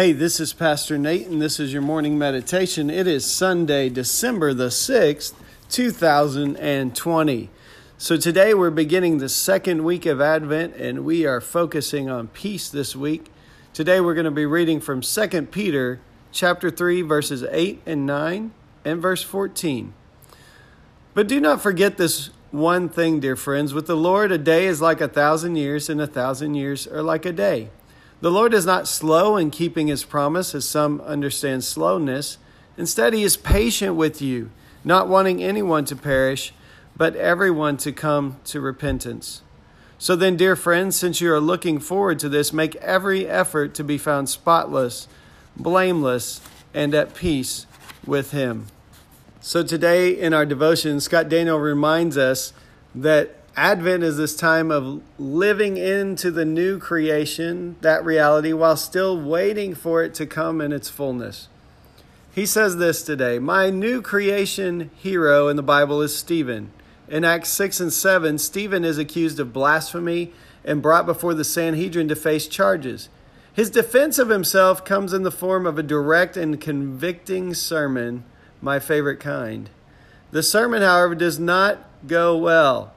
Hey, this is Pastor Nate, and this is your morning meditation. It is Sunday, December the 6th, 2020. So today we're beginning the second week of Advent, and we are focusing on peace this week. Today we're going to be reading from 2 Peter chapter 3, verses 8 and 9, and verse 14. But do not forget this one thing, dear friends. With the Lord, a day is like a thousand years, and a thousand years are like a day. The Lord is not slow in keeping his promise, as some understand slowness. Instead, he is patient with you, not wanting anyone to perish, but everyone to come to repentance. So then, dear friends, since you are looking forward to this, make every effort to be found spotless, blameless, and at peace with him. So today in our devotion, Scott Daniel reminds us that Advent is this time of living into the new creation, that reality, while still waiting for it to come in its fullness. He says this today My new creation hero in the Bible is Stephen. In Acts 6 and 7, Stephen is accused of blasphemy and brought before the Sanhedrin to face charges. His defense of himself comes in the form of a direct and convicting sermon, my favorite kind. The sermon, however, does not go well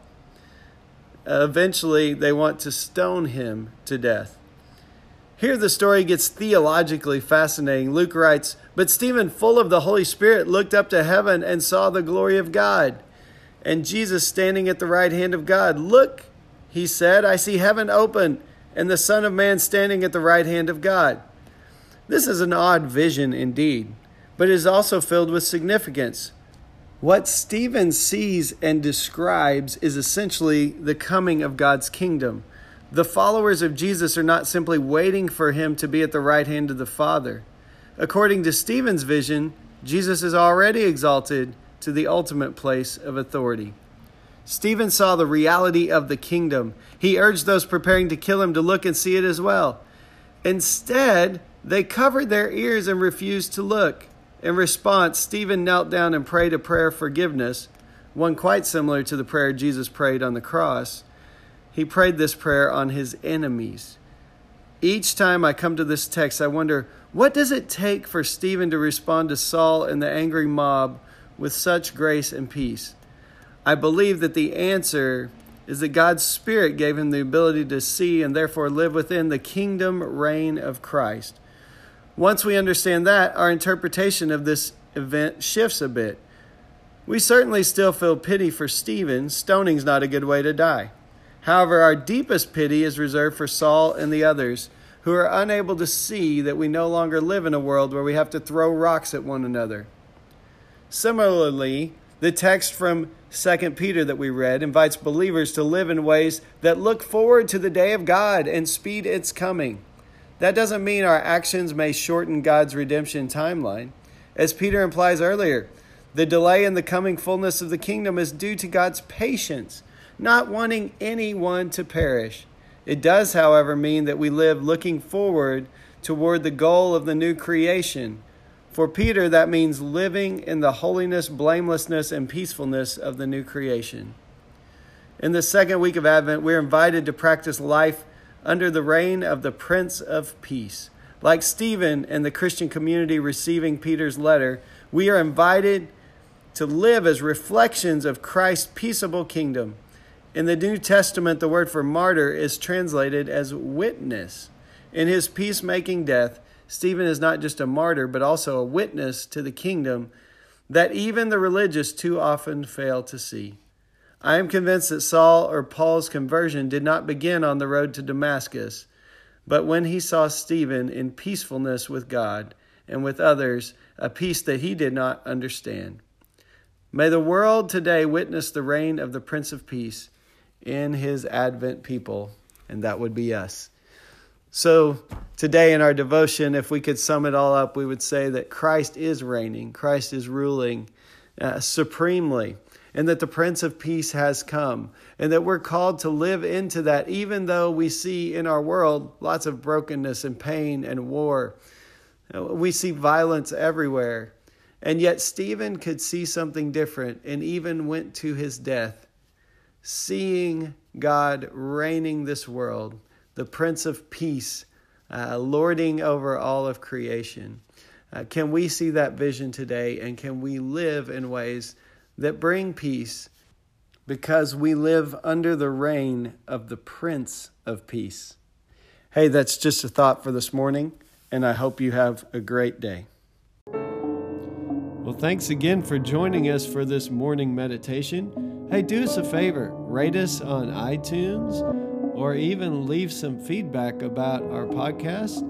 eventually they want to stone him to death. Here the story gets theologically fascinating. Luke writes, But Stephen, full of the Holy Spirit, looked up to heaven and saw the glory of God, and Jesus standing at the right hand of God. Look, he said, I see heaven open, and the Son of Man standing at the right hand of God. This is an odd vision indeed, but it is also filled with significance. What Stephen sees and describes is essentially the coming of God's kingdom. The followers of Jesus are not simply waiting for him to be at the right hand of the Father. According to Stephen's vision, Jesus is already exalted to the ultimate place of authority. Stephen saw the reality of the kingdom. He urged those preparing to kill him to look and see it as well. Instead, they covered their ears and refused to look. In response, Stephen knelt down and prayed a prayer of forgiveness, one quite similar to the prayer Jesus prayed on the cross. He prayed this prayer on his enemies. Each time I come to this text, I wonder what does it take for Stephen to respond to Saul and the angry mob with such grace and peace? I believe that the answer is that God's Spirit gave him the ability to see and therefore live within the kingdom reign of Christ. Once we understand that, our interpretation of this event shifts a bit. We certainly still feel pity for Stephen. Stoning's not a good way to die. However, our deepest pity is reserved for Saul and the others who are unable to see that we no longer live in a world where we have to throw rocks at one another. Similarly, the text from 2 Peter that we read invites believers to live in ways that look forward to the day of God and speed its coming. That doesn't mean our actions may shorten God's redemption timeline. As Peter implies earlier, the delay in the coming fullness of the kingdom is due to God's patience, not wanting anyone to perish. It does, however, mean that we live looking forward toward the goal of the new creation. For Peter, that means living in the holiness, blamelessness, and peacefulness of the new creation. In the second week of Advent, we're invited to practice life under the reign of the Prince of Peace. Like Stephen and the Christian community receiving Peter's letter, we are invited to live as reflections of Christ's peaceable kingdom. In the New Testament, the word for martyr is translated as witness. In his peacemaking death, Stephen is not just a martyr, but also a witness to the kingdom that even the religious too often fail to see. I am convinced that Saul or Paul's conversion did not begin on the road to Damascus, but when he saw Stephen in peacefulness with God and with others, a peace that he did not understand. May the world today witness the reign of the Prince of Peace in his Advent people, and that would be us. So, today in our devotion, if we could sum it all up, we would say that Christ is reigning, Christ is ruling, uh, supremely, and that the Prince of Peace has come, and that we're called to live into that, even though we see in our world lots of brokenness and pain and war. Uh, we see violence everywhere. And yet, Stephen could see something different and even went to his death, seeing God reigning this world, the Prince of Peace, uh, lording over all of creation. Uh, can we see that vision today and can we live in ways that bring peace because we live under the reign of the Prince of Peace? Hey, that's just a thought for this morning, and I hope you have a great day. Well, thanks again for joining us for this morning meditation. Hey, do us a favor rate us on iTunes or even leave some feedback about our podcast